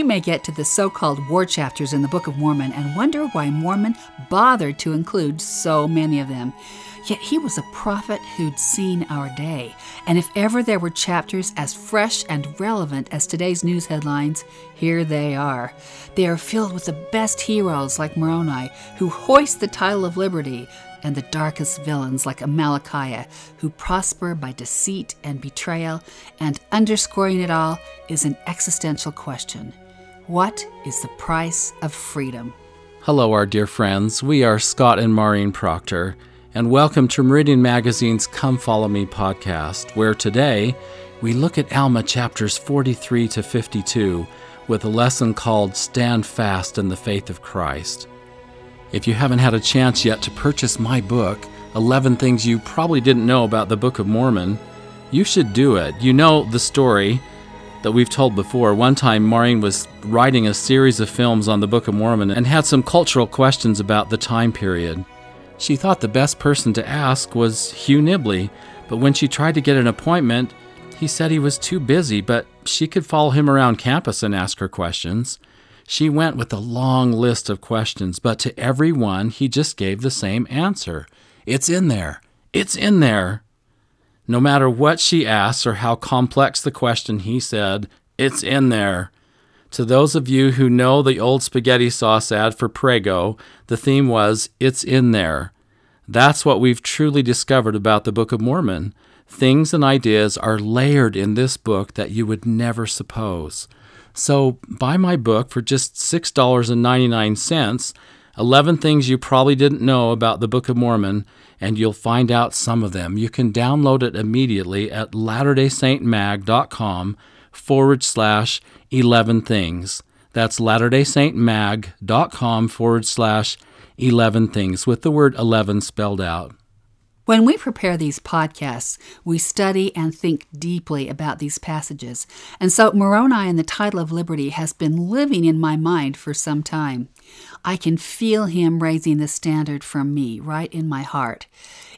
You may get to the so called war chapters in the Book of Mormon and wonder why Mormon bothered to include so many of them. Yet he was a prophet who'd seen our day, and if ever there were chapters as fresh and relevant as today's news headlines, here they are. They are filled with the best heroes like Moroni, who hoist the title of liberty, and the darkest villains like Amalickiah, who prosper by deceit and betrayal, and underscoring it all is an existential question What is the price of freedom? Hello, our dear friends. We are Scott and Maureen Proctor, and welcome to Meridian Magazine's Come Follow Me podcast, where today we look at Alma chapters 43 to 52 with a lesson called Stand Fast in the Faith of Christ. If you haven't had a chance yet to purchase my book, 11 Things You Probably Didn't Know About the Book of Mormon, you should do it. You know the story that we've told before. One time, Maureen was writing a series of films on the Book of Mormon and had some cultural questions about the time period. She thought the best person to ask was Hugh Nibley, but when she tried to get an appointment, he said he was too busy, but she could follow him around campus and ask her questions. She went with a long list of questions, but to every one he just gave the same answer It's in there. It's in there. No matter what she asks or how complex the question, he said, It's in there. To those of you who know the old spaghetti sauce ad for Prego, the theme was, It's in there. That's what we've truly discovered about the Book of Mormon. Things and ideas are layered in this book that you would never suppose. So buy my book for just $6.99, 11 Things You Probably Didn't Know About the Book of Mormon, and you'll find out some of them. You can download it immediately at latterdaysaintmag.com forward slash 11 things. That's latterdaysaintmag.com forward slash 11 things with the word 11 spelled out. When we prepare these podcasts, we study and think deeply about these passages. And so Moroni and the title of liberty has been living in my mind for some time. I can feel him raising the standard from me right in my heart.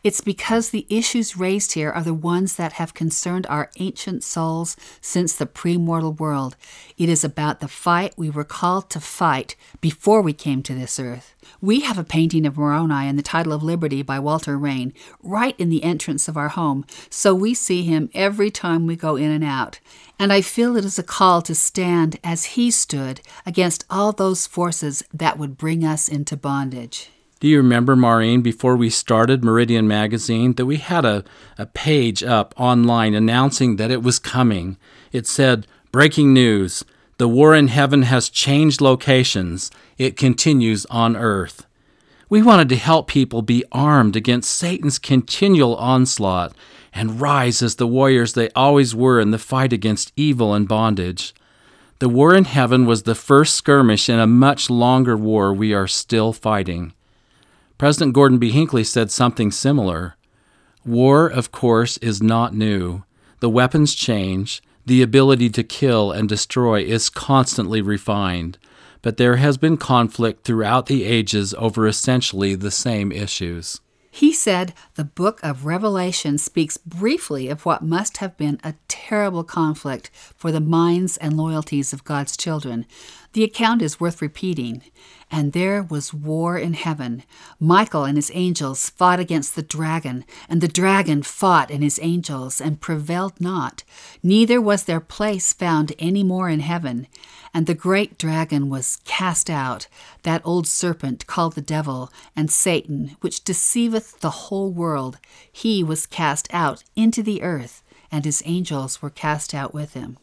It's because the issues raised here are the ones that have concerned our ancient souls since the premortal world. It is about the fight we were called to fight before we came to this earth. We have a painting of Moroni and the title of Liberty by Walter Rane right in the entrance of our home, so we see him every time we go in and out. And I feel it is a call to stand as he stood against all those forces that would bring us into bondage. Do you remember, Maureen, before we started Meridian Magazine, that we had a, a page up online announcing that it was coming? It said, Breaking news The war in heaven has changed locations. It continues on earth. We wanted to help people be armed against Satan's continual onslaught and rise as the warriors they always were in the fight against evil and bondage. The war in heaven was the first skirmish in a much longer war we are still fighting. President Gordon B. Hinckley said something similar. War, of course, is not new. The weapons change, the ability to kill and destroy is constantly refined, but there has been conflict throughout the ages over essentially the same issues. He said the book of Revelation speaks briefly of what must have been a terrible conflict for the minds and loyalties of God's children. The account is worth repeating. And there was war in heaven. Michael and his angels fought against the dragon, and the dragon fought and his angels, and prevailed not. Neither was their place found any more in heaven. And the great dragon was cast out, that old serpent called the devil and Satan, which deceiveth the whole world. He was cast out into the earth, and his angels were cast out with him.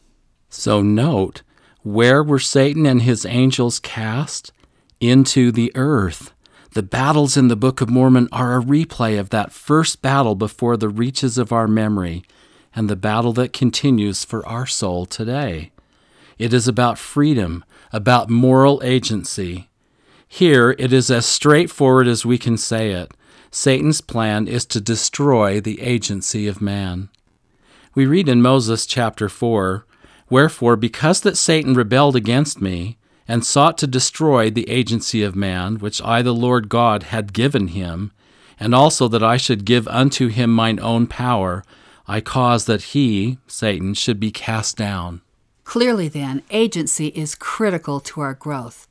So note, where were Satan and his angels cast? into the earth. The battles in the Book of Mormon are a replay of that first battle before the reaches of our memory and the battle that continues for our soul today. It is about freedom, about moral agency. Here, it is as straightforward as we can say it. Satan's plan is to destroy the agency of man. We read in Moses chapter 4 Wherefore, because that Satan rebelled against me, and sought to destroy the agency of man, which I, the Lord God, had given him, and also that I should give unto him mine own power, I caused that he, Satan, should be cast down. Clearly, then, agency is critical to our growth.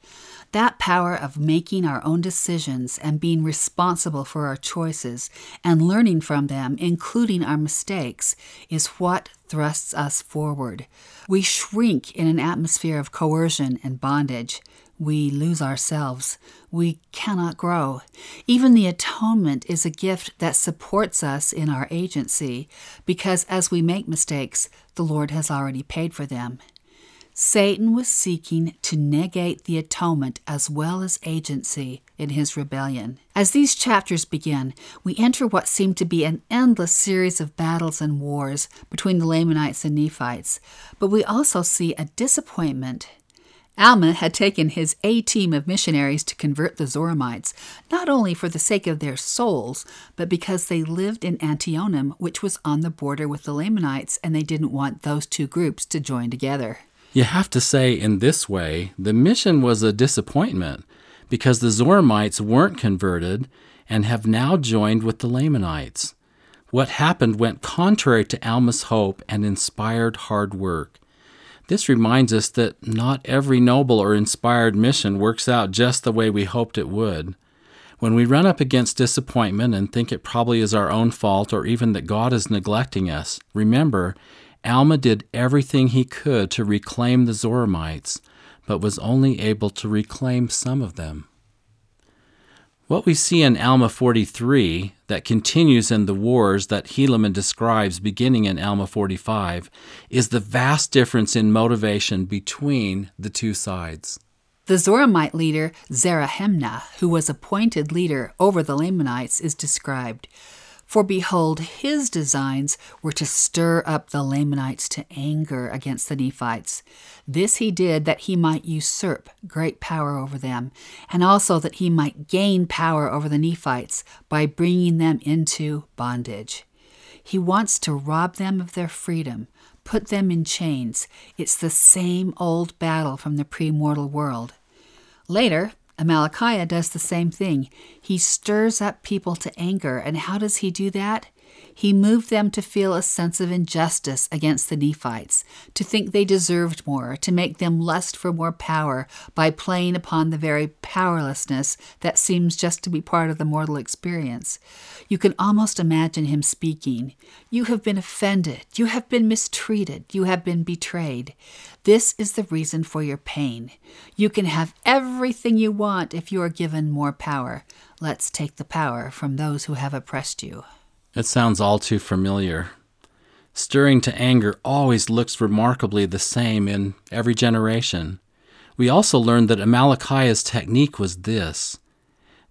That power of making our own decisions and being responsible for our choices and learning from them, including our mistakes, is what thrusts us forward. We shrink in an atmosphere of coercion and bondage. We lose ourselves. We cannot grow. Even the atonement is a gift that supports us in our agency because as we make mistakes, the Lord has already paid for them. Satan was seeking to negate the atonement as well as agency in his rebellion. As these chapters begin, we enter what seemed to be an endless series of battles and wars between the Lamanites and Nephites, but we also see a disappointment. Alma had taken his A team of missionaries to convert the Zoramites, not only for the sake of their souls, but because they lived in Antionum, which was on the border with the Lamanites, and they didn't want those two groups to join together. You have to say, in this way, the mission was a disappointment because the Zoramites weren't converted and have now joined with the Lamanites. What happened went contrary to Alma's hope and inspired hard work. This reminds us that not every noble or inspired mission works out just the way we hoped it would. When we run up against disappointment and think it probably is our own fault or even that God is neglecting us, remember, Alma did everything he could to reclaim the Zoramites, but was only able to reclaim some of them. What we see in Alma 43 that continues in the wars that Helaman describes beginning in Alma 45 is the vast difference in motivation between the two sides. The Zoramite leader Zerahemnah, who was appointed leader over the Lamanites, is described. For behold, his designs were to stir up the Lamanites to anger against the Nephites. This he did that he might usurp great power over them, and also that he might gain power over the Nephites by bringing them into bondage. He wants to rob them of their freedom, put them in chains. It's the same old battle from the premortal world. Later, Amalickiah does the same thing. He stirs up people to anger. And how does he do that? He moved them to feel a sense of injustice against the Nephites, to think they deserved more, to make them lust for more power by playing upon the very powerlessness that seems just to be part of the mortal experience. You can almost imagine him speaking. You have been offended, you have been mistreated, you have been betrayed. This is the reason for your pain. You can have everything you want if you are given more power. Let's take the power from those who have oppressed you. It sounds all too familiar. Stirring to anger always looks remarkably the same in every generation. We also learned that Amalickiah's technique was this.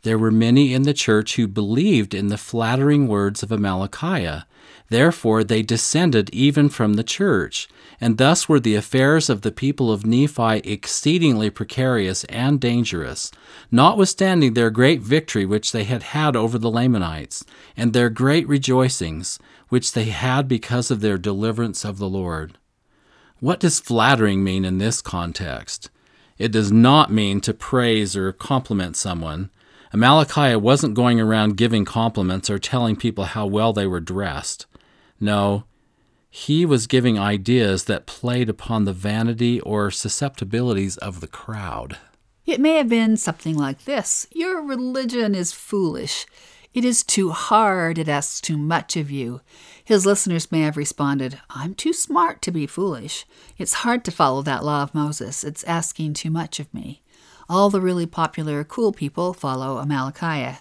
There were many in the church who believed in the flattering words of Amalickiah. Therefore, they descended even from the church, and thus were the affairs of the people of Nephi exceedingly precarious and dangerous, notwithstanding their great victory which they had had over the Lamanites, and their great rejoicings which they had because of their deliverance of the Lord. What does flattering mean in this context? It does not mean to praise or compliment someone. Amalickiah wasn't going around giving compliments or telling people how well they were dressed. No, he was giving ideas that played upon the vanity or susceptibilities of the crowd. It may have been something like this Your religion is foolish. It is too hard. It asks too much of you. His listeners may have responded, I'm too smart to be foolish. It's hard to follow that law of Moses. It's asking too much of me. All the really popular cool people follow Amalickiah.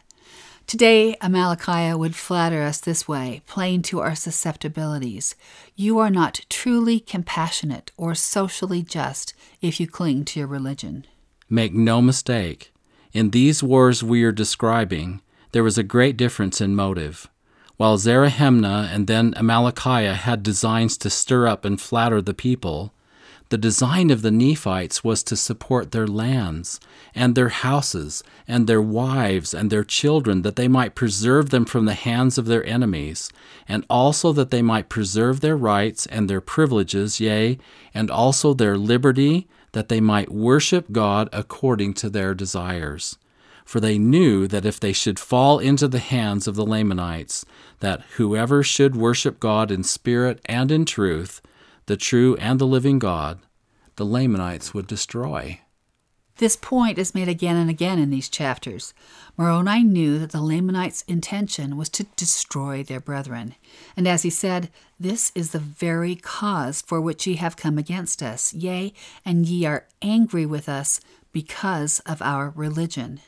Today, Amalickiah would flatter us this way, playing to our susceptibilities. You are not truly compassionate or socially just if you cling to your religion. Make no mistake, in these wars we are describing, there was a great difference in motive. While Zerahemnah and then Amalickiah had designs to stir up and flatter the people, the design of the Nephites was to support their lands and their houses and their wives and their children, that they might preserve them from the hands of their enemies, and also that they might preserve their rights and their privileges, yea, and also their liberty, that they might worship God according to their desires. For they knew that if they should fall into the hands of the Lamanites, that whoever should worship God in spirit and in truth, the true and the living God, the Lamanites would destroy. This point is made again and again in these chapters. Moroni knew that the Lamanites' intention was to destroy their brethren. And as he said, This is the very cause for which ye have come against us. Yea, and ye are angry with us because of our religion.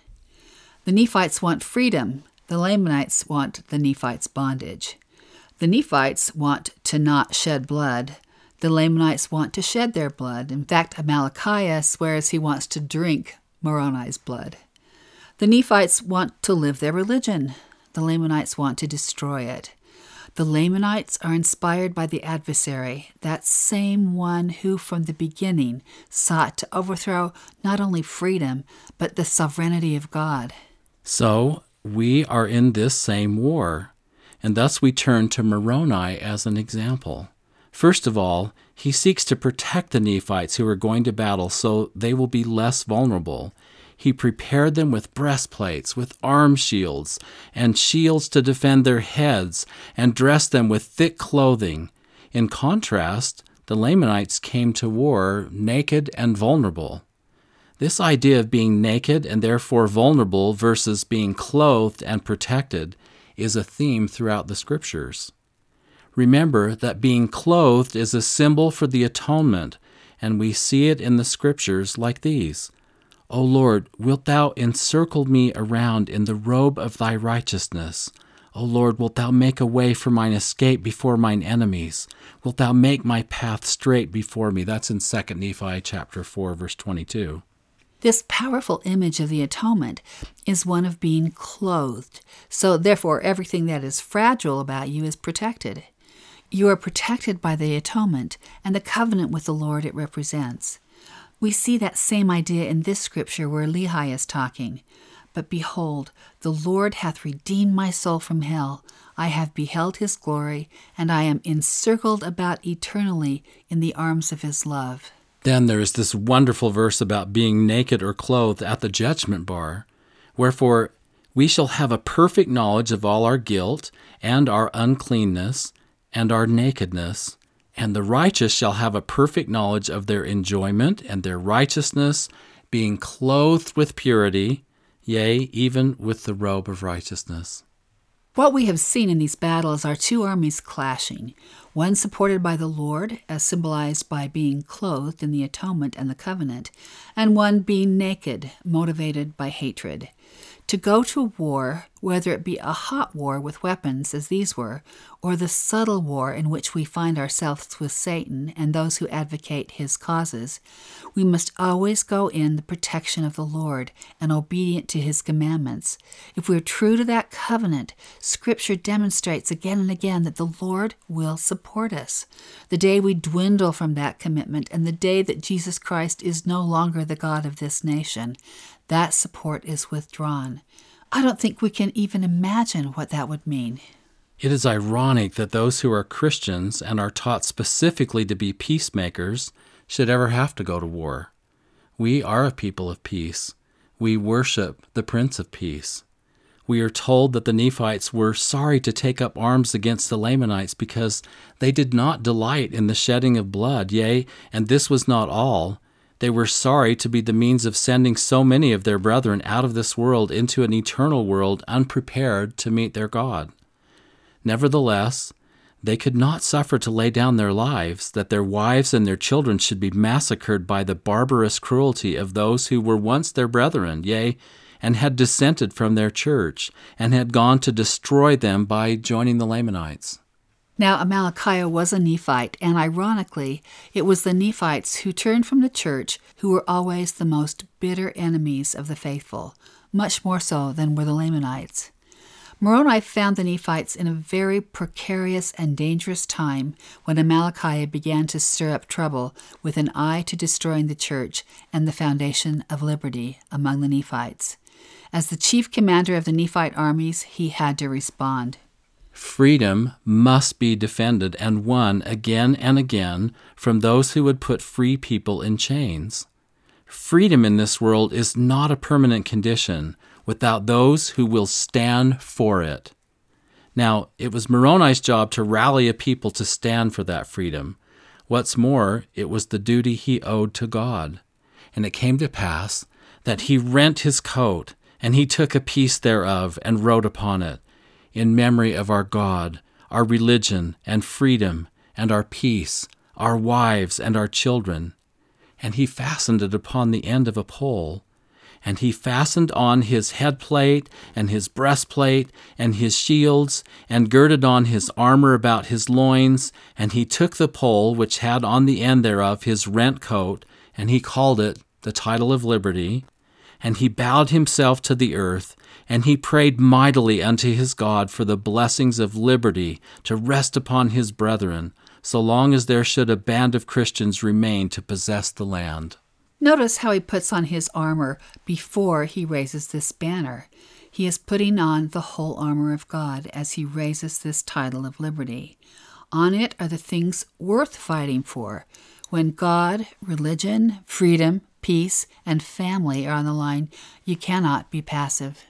The Nephites want freedom. The Lamanites want the Nephites' bondage. The Nephites want to not shed blood. The Lamanites want to shed their blood. In fact, Amalickiah swears he wants to drink Moroni's blood. The Nephites want to live their religion. The Lamanites want to destroy it. The Lamanites are inspired by the adversary, that same one who from the beginning sought to overthrow not only freedom, but the sovereignty of God. So, we are in this same war, and thus we turn to Moroni as an example. First of all, he seeks to protect the Nephites who are going to battle so they will be less vulnerable. He prepared them with breastplates, with arm shields, and shields to defend their heads, and dressed them with thick clothing. In contrast, the Lamanites came to war naked and vulnerable. This idea of being naked and therefore vulnerable versus being clothed and protected is a theme throughout the scriptures. Remember that being clothed is a symbol for the atonement, and we see it in the scriptures like these O Lord, wilt thou encircle me around in the robe of thy righteousness? O Lord, wilt thou make a way for mine escape before mine enemies? Wilt thou make my path straight before me? That's in 2 Nephi chapter 4 verse 22. This powerful image of the atonement is one of being clothed. So therefore everything that is fragile about you is protected. You are protected by the atonement and the covenant with the Lord it represents. We see that same idea in this scripture where Lehi is talking. But behold, the Lord hath redeemed my soul from hell. I have beheld his glory, and I am encircled about eternally in the arms of his love. Then there is this wonderful verse about being naked or clothed at the judgment bar. Wherefore, we shall have a perfect knowledge of all our guilt and our uncleanness and our nakedness. And the righteous shall have a perfect knowledge of their enjoyment and their righteousness, being clothed with purity, yea, even with the robe of righteousness. What we have seen in these battles are two armies clashing, one supported by the Lord, as symbolized by being clothed in the atonement and the covenant, and one being naked, motivated by hatred. To go to war, whether it be a hot war with weapons, as these were, or the subtle war in which we find ourselves with Satan and those who advocate his causes, we must always go in the protection of the Lord and obedient to his commandments. If we are true to that covenant, Scripture demonstrates again and again that the Lord will support us. The day we dwindle from that commitment and the day that Jesus Christ is no longer the God of this nation, that support is withdrawn. I don't think we can even imagine what that would mean. It is ironic that those who are Christians and are taught specifically to be peacemakers should ever have to go to war. We are a people of peace. We worship the Prince of Peace. We are told that the Nephites were sorry to take up arms against the Lamanites because they did not delight in the shedding of blood, yea, and this was not all they were sorry to be the means of sending so many of their brethren out of this world into an eternal world unprepared to meet their God. Nevertheless, they could not suffer to lay down their lives, that their wives and their children should be massacred by the barbarous cruelty of those who were once their brethren, yea, and had dissented from their church, and had gone to destroy them by joining the Lamanites. Now, Amalickiah was a Nephite, and ironically, it was the Nephites who turned from the church who were always the most bitter enemies of the faithful, much more so than were the Lamanites. Moroni found the Nephites in a very precarious and dangerous time when Amalickiah began to stir up trouble with an eye to destroying the church and the foundation of liberty among the Nephites. As the chief commander of the Nephite armies, he had to respond. Freedom must be defended and won again and again from those who would put free people in chains. Freedom in this world is not a permanent condition without those who will stand for it. Now, it was Moroni's job to rally a people to stand for that freedom. What's more, it was the duty he owed to God. And it came to pass that he rent his coat, and he took a piece thereof, and wrote upon it, In memory of our God, our religion, and freedom, and our peace, our wives, and our children. And he fastened it upon the end of a pole. And he fastened on his headplate, and his breastplate, and his shields, and girded on his armor about his loins. And he took the pole, which had on the end thereof his rent coat, and he called it the title of liberty. And he bowed himself to the earth, and he prayed mightily unto his God for the blessings of liberty to rest upon his brethren, so long as there should a band of Christians remain to possess the land. Notice how he puts on his armor before he raises this banner. He is putting on the whole armor of God as he raises this title of liberty. On it are the things worth fighting for. When God, religion, freedom, peace, and family are on the line, you cannot be passive.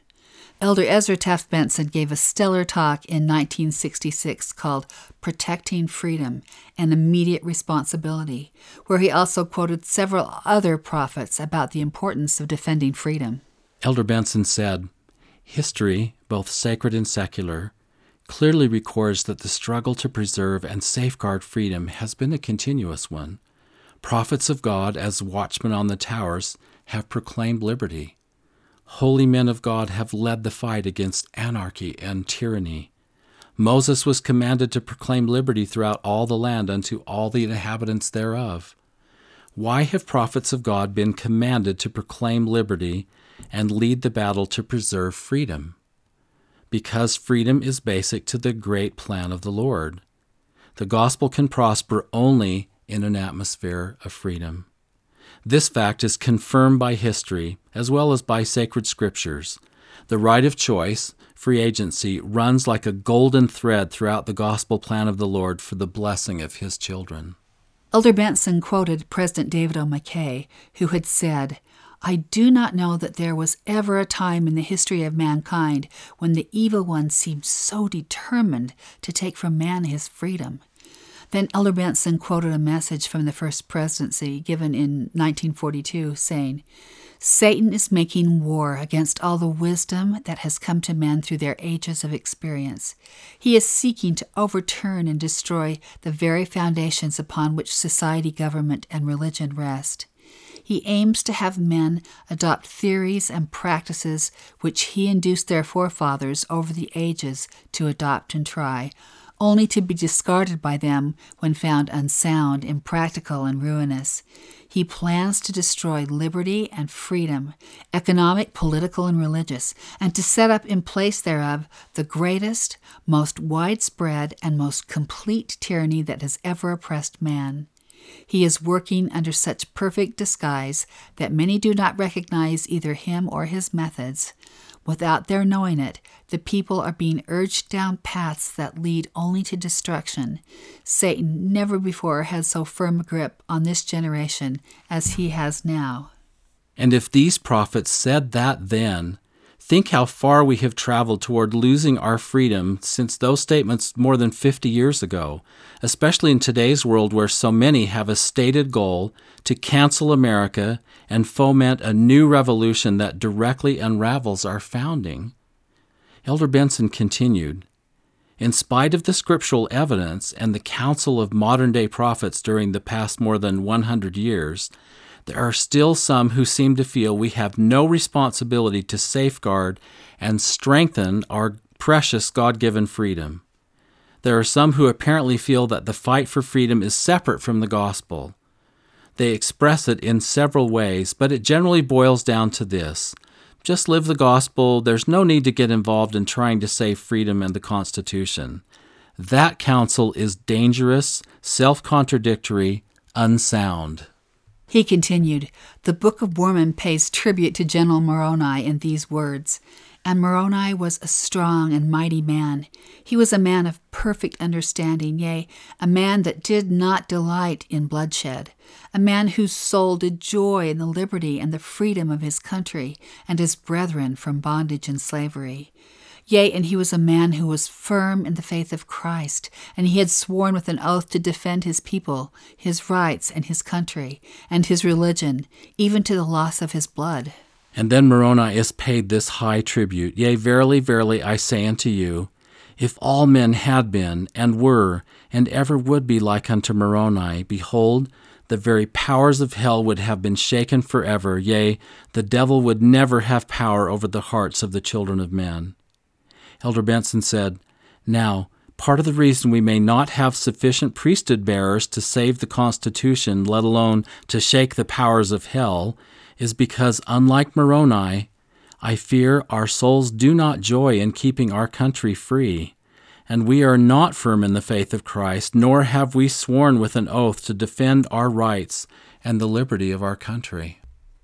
Elder Ezra Taft Benson gave a stellar talk in 1966 called Protecting Freedom and Immediate Responsibility, where he also quoted several other prophets about the importance of defending freedom. Elder Benson said, History, both sacred and secular, clearly records that the struggle to preserve and safeguard freedom has been a continuous one. Prophets of God, as watchmen on the towers, have proclaimed liberty. Holy men of God have led the fight against anarchy and tyranny. Moses was commanded to proclaim liberty throughout all the land unto all the inhabitants thereof. Why have prophets of God been commanded to proclaim liberty and lead the battle to preserve freedom? Because freedom is basic to the great plan of the Lord. The gospel can prosper only in an atmosphere of freedom. This fact is confirmed by history as well as by sacred scriptures. The right of choice, free agency, runs like a golden thread throughout the gospel plan of the Lord for the blessing of his children. Elder Benson quoted President David O. McKay, who had said, I do not know that there was ever a time in the history of mankind when the evil one seemed so determined to take from man his freedom. Then Elder Benson quoted a message from the first presidency given in 1942 saying, Satan is making war against all the wisdom that has come to men through their ages of experience. He is seeking to overturn and destroy the very foundations upon which society, government, and religion rest. He aims to have men adopt theories and practices which he induced their forefathers over the ages to adopt and try, only to be discarded by them when found unsound, impractical, and ruinous. He plans to destroy liberty and freedom, economic, political, and religious, and to set up in place thereof the greatest, most widespread, and most complete tyranny that has ever oppressed man. He is working under such perfect disguise that many do not recognize either him or his methods. Without their knowing it, the people are being urged down paths that lead only to destruction. Satan never before had so firm a grip on this generation as he has now. And if these prophets said that then, think how far we have traveled toward losing our freedom since those statements more than 50 years ago, especially in today's world where so many have a stated goal to cancel America and foment a new revolution that directly unravels our founding. Elder Benson continued In spite of the scriptural evidence and the counsel of modern day prophets during the past more than 100 years, there are still some who seem to feel we have no responsibility to safeguard and strengthen our precious God given freedom. There are some who apparently feel that the fight for freedom is separate from the gospel. They express it in several ways, but it generally boils down to this just live the gospel. There's no need to get involved in trying to save freedom and the Constitution. That counsel is dangerous, self contradictory, unsound. He continued, The Book of Mormon pays tribute to General Moroni in these words And Moroni was a strong and mighty man. He was a man of perfect understanding, yea, a man that did not delight in bloodshed, a man whose soul did joy in the liberty and the freedom of his country and his brethren from bondage and slavery. Yea, and he was a man who was firm in the faith of Christ, and he had sworn with an oath to defend his people, his rights, and his country, and his religion, even to the loss of his blood. And then Moroni is paid this high tribute. Yea, verily, verily, I say unto you, if all men had been, and were, and ever would be like unto Moroni, behold, the very powers of hell would have been shaken forever, yea, the devil would never have power over the hearts of the children of men. Elder Benson said, Now, part of the reason we may not have sufficient priesthood bearers to save the Constitution, let alone to shake the powers of hell, is because, unlike Moroni, I fear our souls do not joy in keeping our country free, and we are not firm in the faith of Christ, nor have we sworn with an oath to defend our rights and the liberty of our country.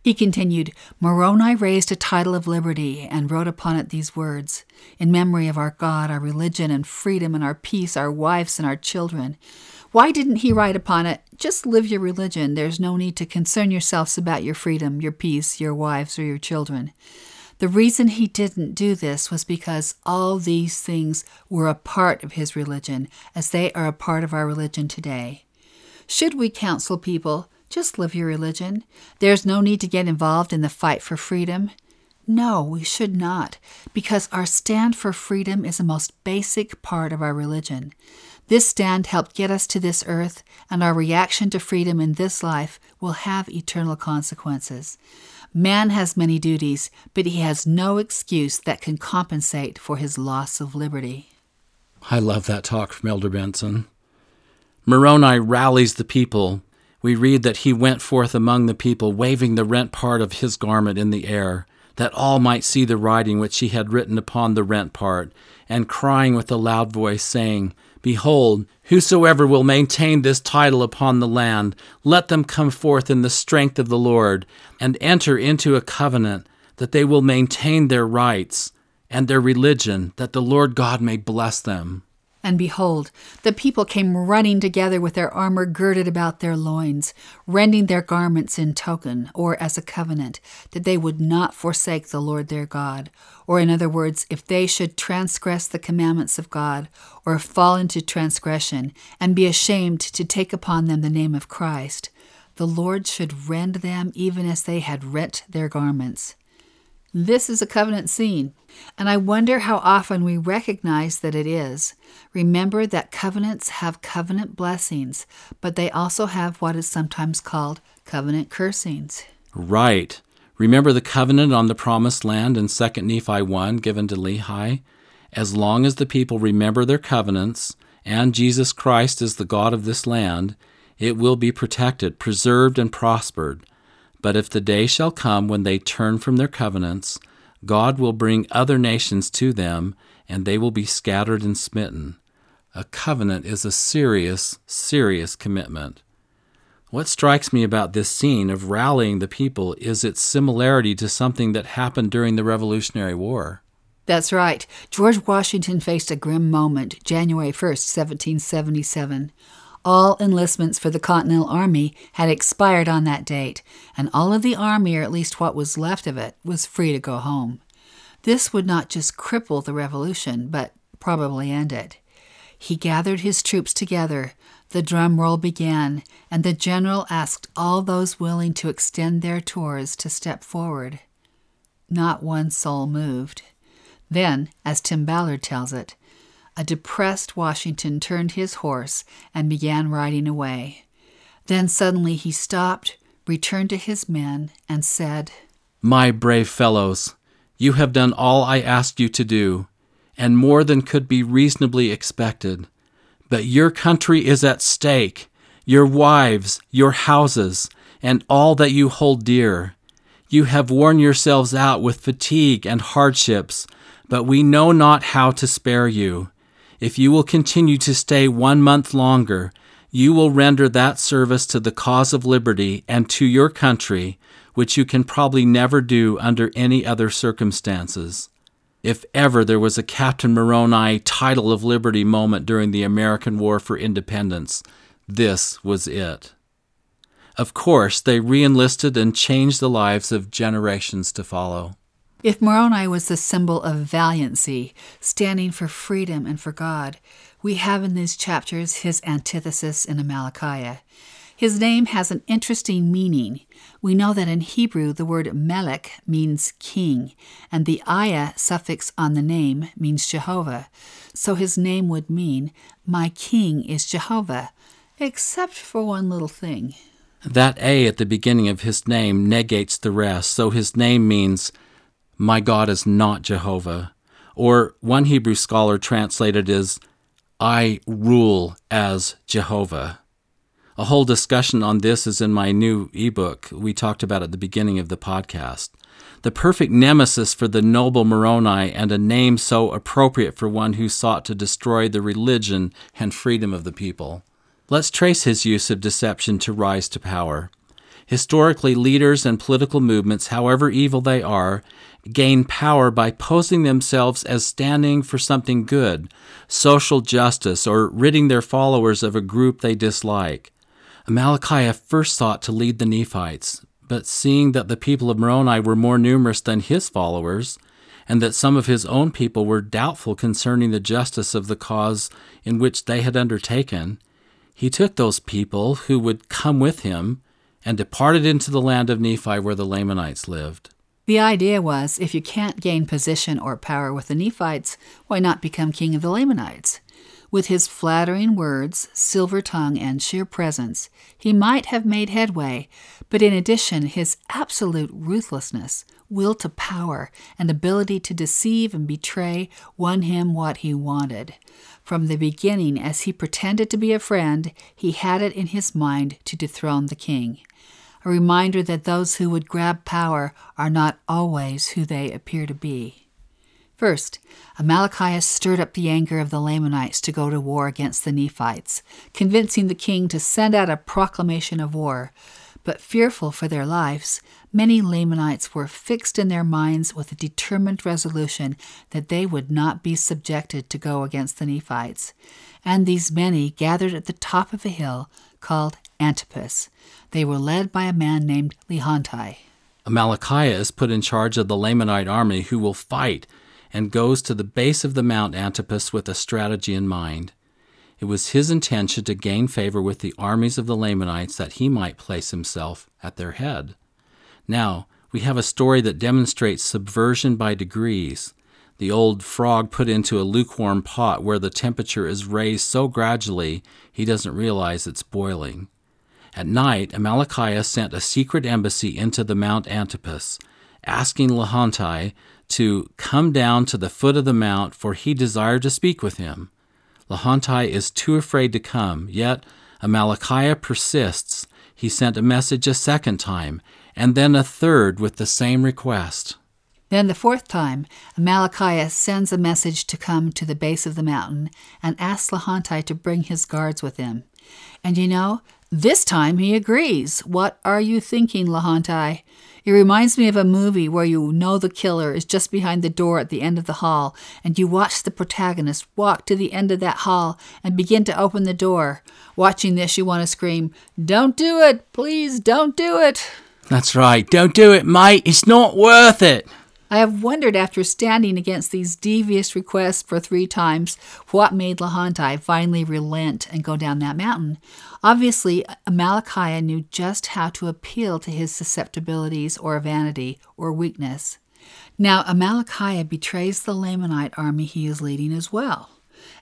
He continued, Moroni raised a title of liberty and wrote upon it these words In memory of our God, our religion and freedom and our peace, our wives and our children. Why didn't he write upon it, just live your religion? There's no need to concern yourselves about your freedom, your peace, your wives, or your children. The reason he didn't do this was because all these things were a part of his religion, as they are a part of our religion today. Should we counsel people, just live your religion? There's no need to get involved in the fight for freedom. No, we should not, because our stand for freedom is a most basic part of our religion. This stand helped get us to this earth, and our reaction to freedom in this life will have eternal consequences. Man has many duties, but he has no excuse that can compensate for his loss of liberty. I love that talk from Elder Benson. Moroni rallies the people. We read that he went forth among the people, waving the rent part of his garment in the air, that all might see the writing which he had written upon the rent part, and crying with a loud voice, saying, Behold, whosoever will maintain this title upon the land, let them come forth in the strength of the Lord, and enter into a covenant, that they will maintain their rights and their religion, that the Lord God may bless them. And behold, the people came running together with their armor girded about their loins, rending their garments in token, or as a covenant, that they would not forsake the Lord their God. Or, in other words, if they should transgress the commandments of God, or fall into transgression, and be ashamed to take upon them the name of Christ, the Lord should rend them even as they had rent their garments. This is a covenant scene, and I wonder how often we recognize that it is. Remember that covenants have covenant blessings, but they also have what is sometimes called covenant cursings. Right. Remember the covenant on the promised land in 2 Nephi 1 given to Lehi? As long as the people remember their covenants, and Jesus Christ is the God of this land, it will be protected, preserved, and prospered. But if the day shall come when they turn from their covenants, God will bring other nations to them, and they will be scattered and smitten. A covenant is a serious, serious commitment. What strikes me about this scene of rallying the people is its similarity to something that happened during the Revolutionary War. That's right. George Washington faced a grim moment January 1st, 1777. All enlistments for the Continental Army had expired on that date, and all of the Army, or at least what was left of it, was free to go home. This would not just cripple the Revolution, but probably end it. He gathered his troops together, the drum roll began, and the general asked all those willing to extend their tours to step forward. Not one soul moved. Then, as Tim Ballard tells it, a depressed Washington turned his horse and began riding away. Then suddenly he stopped, returned to his men, and said, My brave fellows, you have done all I asked you to do, and more than could be reasonably expected. But your country is at stake, your wives, your houses, and all that you hold dear. You have worn yourselves out with fatigue and hardships, but we know not how to spare you. If you will continue to stay one month longer, you will render that service to the cause of liberty and to your country, which you can probably never do under any other circumstances. If ever there was a Captain Moroni title of liberty moment during the American War for Independence, this was it. Of course, they re enlisted and changed the lives of generations to follow. If Moroni was the symbol of valiancy, standing for freedom and for God, we have in these chapters his antithesis in Amalickiah. His name has an interesting meaning. We know that in Hebrew the word melech means king, and the ayah suffix on the name means Jehovah. So his name would mean, My king is Jehovah, except for one little thing. That A at the beginning of his name negates the rest, so his name means, My God is not Jehovah. Or one Hebrew scholar translated as, I rule as Jehovah. A whole discussion on this is in my new ebook we talked about at the beginning of the podcast. The perfect nemesis for the noble Moroni and a name so appropriate for one who sought to destroy the religion and freedom of the people. Let's trace his use of deception to rise to power. Historically, leaders and political movements, however evil they are, gain power by posing themselves as standing for something good, social justice, or ridding their followers of a group they dislike. Amalickiah first sought to lead the Nephites, but seeing that the people of Moroni were more numerous than his followers, and that some of his own people were doubtful concerning the justice of the cause in which they had undertaken, he took those people who would come with him and departed into the land of Nephi where the Lamanites lived. The idea was if you can't gain position or power with the Nephites, why not become king of the Lamanites? With his flattering words, silver tongue, and sheer presence, he might have made headway, but in addition, his absolute ruthlessness, will to power, and ability to deceive and betray won him what he wanted. From the beginning, as he pretended to be a friend, he had it in his mind to dethrone the king. A reminder that those who would grab power are not always who they appear to be. First, Amalickiah stirred up the anger of the Lamanites to go to war against the Nephites, convincing the king to send out a proclamation of war. But fearful for their lives, many Lamanites were fixed in their minds with a determined resolution that they would not be subjected to go against the Nephites. And these many gathered at the top of a hill called Antipas. They were led by a man named Lehonti. Amalickiah is put in charge of the Lamanite army who will fight and goes to the base of the Mount Antipas with a strategy in mind. It was his intention to gain favor with the armies of the Lamanites that he might place himself at their head. Now, we have a story that demonstrates subversion by degrees. The old frog put into a lukewarm pot where the temperature is raised so gradually he doesn't realize it's boiling. At night, Amalickiah sent a secret embassy into the Mount Antipas, asking Lehonti to come down to the foot of the mount, for he desired to speak with him. Lehonti is too afraid to come, yet Amalickiah persists. He sent a message a second time, and then a third with the same request. Then the fourth time, Amalickiah sends a message to come to the base of the mountain and asks Lehonti to bring his guards with him. And you know, this time he agrees. What are you thinking, Lehonti? It reminds me of a movie where you know the killer is just behind the door at the end of the hall, and you watch the protagonist walk to the end of that hall and begin to open the door. Watching this, you want to scream, Don't do it! Please don't do it! That's right. Don't do it, mate. It's not worth it. I have wondered after standing against these devious requests for three times what made Lehonti finally relent and go down that mountain. Obviously, Amalickiah knew just how to appeal to his susceptibilities or vanity or weakness. Now, Amalickiah betrays the Lamanite army he is leading as well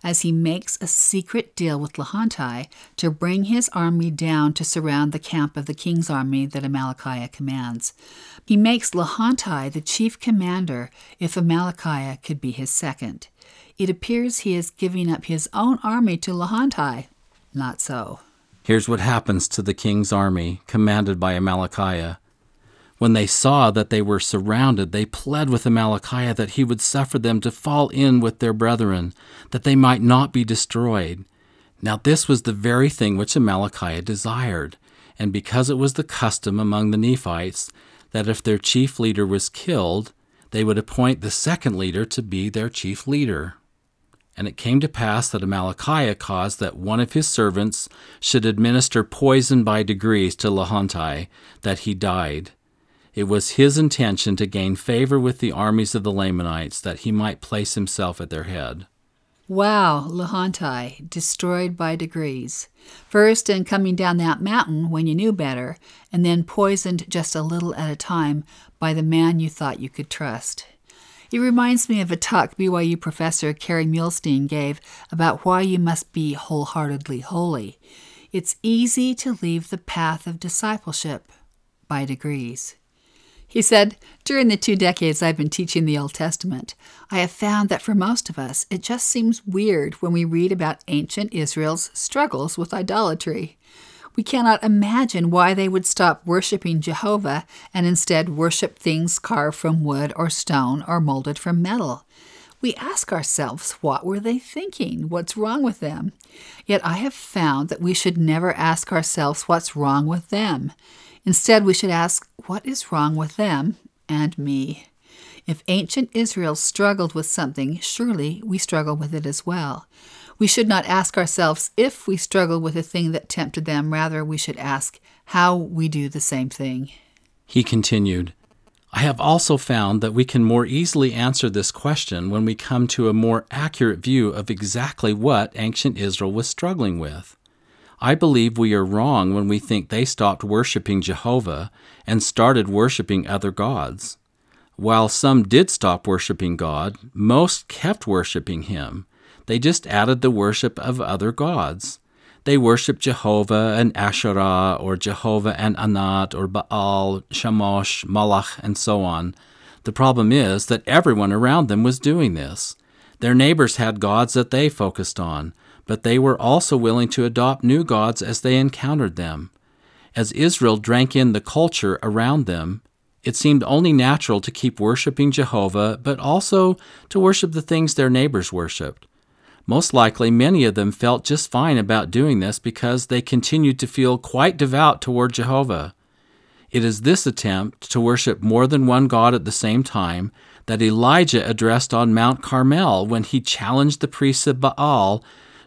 as he makes a secret deal with Lehonti to bring his army down to surround the camp of the king's army that Amalickiah commands. He makes Lehonti the chief commander if Amalickiah could be his second. It appears he is giving up his own army to Lehonti. Not so. Here's what happens to the king's army, commanded by Amalickiah. When they saw that they were surrounded, they pled with Amalickiah that he would suffer them to fall in with their brethren, that they might not be destroyed. Now this was the very thing which Amalickiah desired, and because it was the custom among the Nephites that if their chief leader was killed, they would appoint the second leader to be their chief leader. And it came to pass that Amalickiah caused that one of his servants should administer poison by degrees to Lehonti, that he died. It was his intention to gain favor with the armies of the Lamanites that he might place himself at their head. Wow, Lehonti, destroyed by degrees. First in coming down that mountain when you knew better, and then poisoned just a little at a time by the man you thought you could trust. It reminds me of a talk BYU professor Kerry Muhlestein gave about why you must be wholeheartedly holy. It's easy to leave the path of discipleship by degrees. He said, During the two decades I've been teaching the Old Testament, I have found that for most of us, it just seems weird when we read about ancient Israel's struggles with idolatry. We cannot imagine why they would stop worshiping Jehovah and instead worship things carved from wood or stone or molded from metal. We ask ourselves, what were they thinking? What's wrong with them? Yet I have found that we should never ask ourselves what's wrong with them. Instead, we should ask, what is wrong with them and me? If ancient Israel struggled with something, surely we struggle with it as well. We should not ask ourselves if we struggle with a thing that tempted them, rather, we should ask how we do the same thing. He continued, I have also found that we can more easily answer this question when we come to a more accurate view of exactly what ancient Israel was struggling with. I believe we are wrong when we think they stopped worshiping Jehovah and started worshiping other gods. While some did stop worshiping God, most kept worshiping Him. They just added the worship of other gods. They worshiped Jehovah and Asherah, or Jehovah and Anat, or Baal, Shamash, Molech, and so on. The problem is that everyone around them was doing this. Their neighbors had gods that they focused on but they were also willing to adopt new gods as they encountered them. As Israel drank in the culture around them, it seemed only natural to keep worshiping Jehovah, but also to worship the things their neighbors worshiped. Most likely, many of them felt just fine about doing this because they continued to feel quite devout toward Jehovah. It is this attempt to worship more than one God at the same time that Elijah addressed on Mount Carmel when he challenged the priests of Baal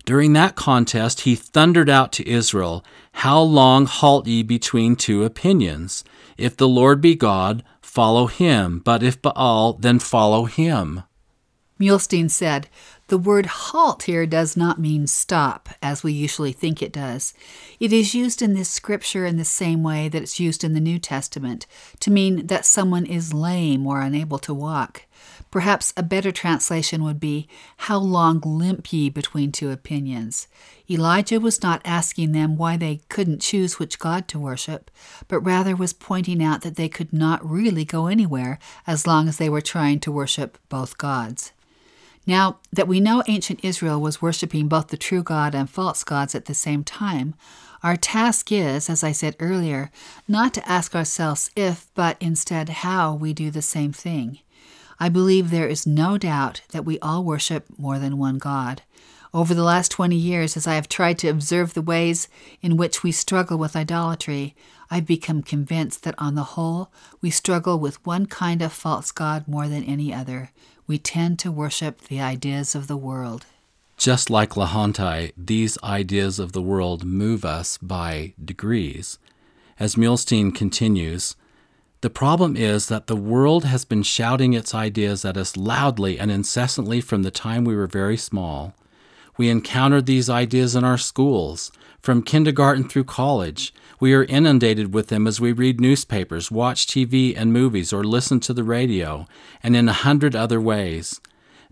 during that contest, he thundered out to Israel, How long halt ye between two opinions? If the Lord be God, follow him, but if Baal, then follow him. Muhlestein said, The word halt here does not mean stop, as we usually think it does. It is used in this scripture in the same way that it's used in the New Testament, to mean that someone is lame or unable to walk. Perhaps a better translation would be, How long limp ye between two opinions? Elijah was not asking them why they couldn't choose which God to worship, but rather was pointing out that they could not really go anywhere as long as they were trying to worship both gods. Now that we know ancient Israel was worshiping both the true God and false gods at the same time, our task is, as I said earlier, not to ask ourselves if, but instead how we do the same thing. I believe there is no doubt that we all worship more than one God. Over the last 20 years, as I have tried to observe the ways in which we struggle with idolatry, I've become convinced that on the whole, we struggle with one kind of false God more than any other. We tend to worship the ideas of the world. Just like Lehonti, these ideas of the world move us by degrees. As Muhlestein continues, the problem is that the world has been shouting its ideas at us loudly and incessantly from the time we were very small. We encountered these ideas in our schools, from kindergarten through college. We are inundated with them as we read newspapers, watch TV and movies, or listen to the radio, and in a hundred other ways.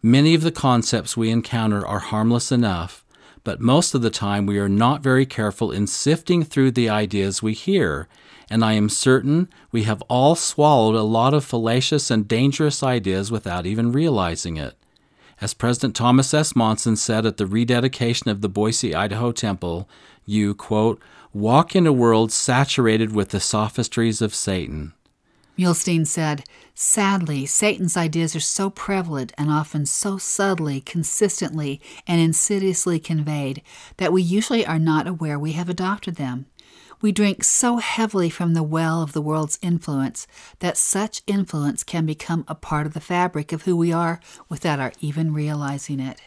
Many of the concepts we encounter are harmless enough, but most of the time we are not very careful in sifting through the ideas we hear and I am certain we have all swallowed a lot of fallacious and dangerous ideas without even realizing it. As President Thomas S. Monson said at the rededication of the Boise, Idaho temple, you, quote, walk in a world saturated with the sophistries of Satan. Muhlestein said, Sadly, Satan's ideas are so prevalent and often so subtly, consistently, and insidiously conveyed that we usually are not aware we have adopted them. We drink so heavily from the well of the world's influence that such influence can become a part of the fabric of who we are without our even realizing it.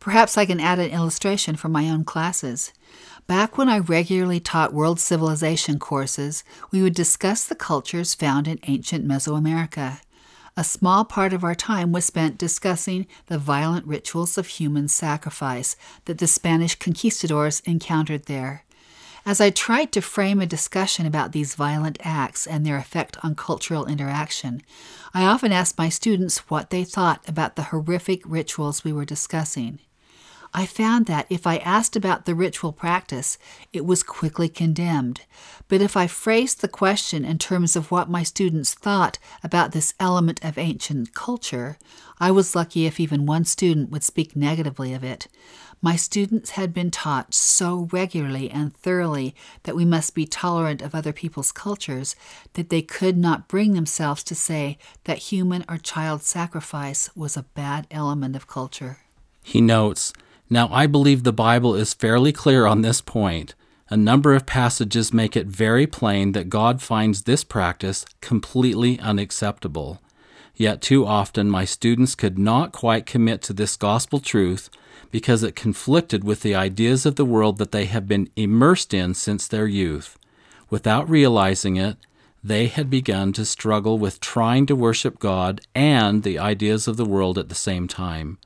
Perhaps I can add an illustration from my own classes. Back when I regularly taught world civilization courses, we would discuss the cultures found in ancient Mesoamerica. A small part of our time was spent discussing the violent rituals of human sacrifice that the Spanish conquistadors encountered there. As I tried to frame a discussion about these violent acts and their effect on cultural interaction, I often asked my students what they thought about the horrific rituals we were discussing. I found that if I asked about the ritual practice, it was quickly condemned. But if I phrased the question in terms of what my students thought about this element of ancient culture, I was lucky if even one student would speak negatively of it. My students had been taught so regularly and thoroughly that we must be tolerant of other people's cultures that they could not bring themselves to say that human or child sacrifice was a bad element of culture. He notes, Now I believe the Bible is fairly clear on this point. A number of passages make it very plain that God finds this practice completely unacceptable. Yet too often my students could not quite commit to this gospel truth because it conflicted with the ideas of the world that they have been immersed in since their youth. Without realizing it, they had begun to struggle with trying to worship God and the ideas of the world at the same time.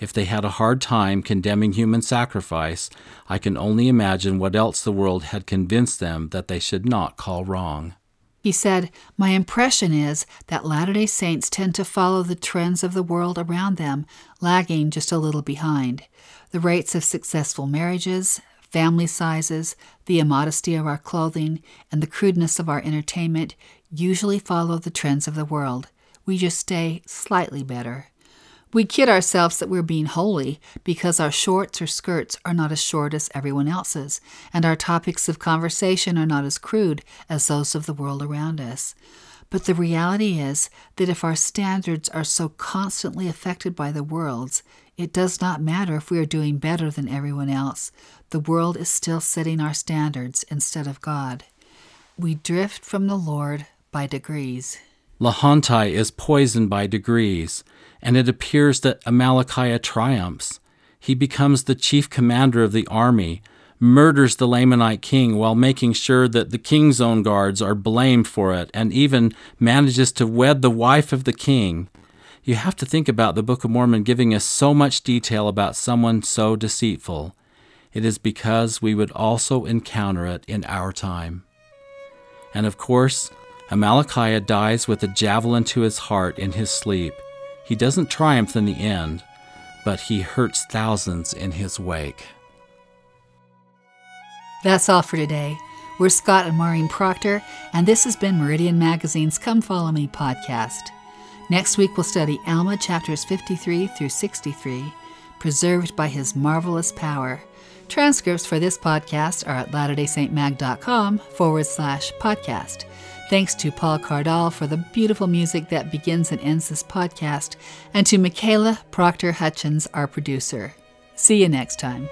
If they had a hard time condemning human sacrifice, I can only imagine what else the world had convinced them that they should not call wrong. He said, My impression is that Latter day Saints tend to follow the trends of the world around them, lagging just a little behind. The rates of successful marriages, family sizes, the immodesty of our clothing, and the crudeness of our entertainment usually follow the trends of the world. We just stay slightly better. We kid ourselves that we're being holy because our shorts or skirts are not as short as everyone else's, and our topics of conversation are not as crude as those of the world around us. But the reality is that if our standards are so constantly affected by the world's, it does not matter if we are doing better than everyone else. The world is still setting our standards instead of God. We drift from the Lord by degrees. Lehonti is poisoned by degrees, and it appears that Amalickiah triumphs. He becomes the chief commander of the army, murders the Lamanite king while making sure that the king's own guards are blamed for it, and even manages to wed the wife of the king. You have to think about the Book of Mormon giving us so much detail about someone so deceitful. It is because we would also encounter it in our time. And of course, Amalickiah dies with a javelin to his heart in his sleep. He doesn't triumph in the end, but he hurts thousands in his wake. That's all for today. We're Scott and Maureen Proctor, and this has been Meridian Magazine's Come Follow Me podcast. Next week, we'll study Alma chapters 53 through 63, preserved by his marvelous power. Transcripts for this podcast are at latterdaysaintmag.com forward slash podcast. Thanks to Paul Cardall for the beautiful music that begins and ends this podcast, and to Michaela Proctor Hutchins, our producer. See you next time.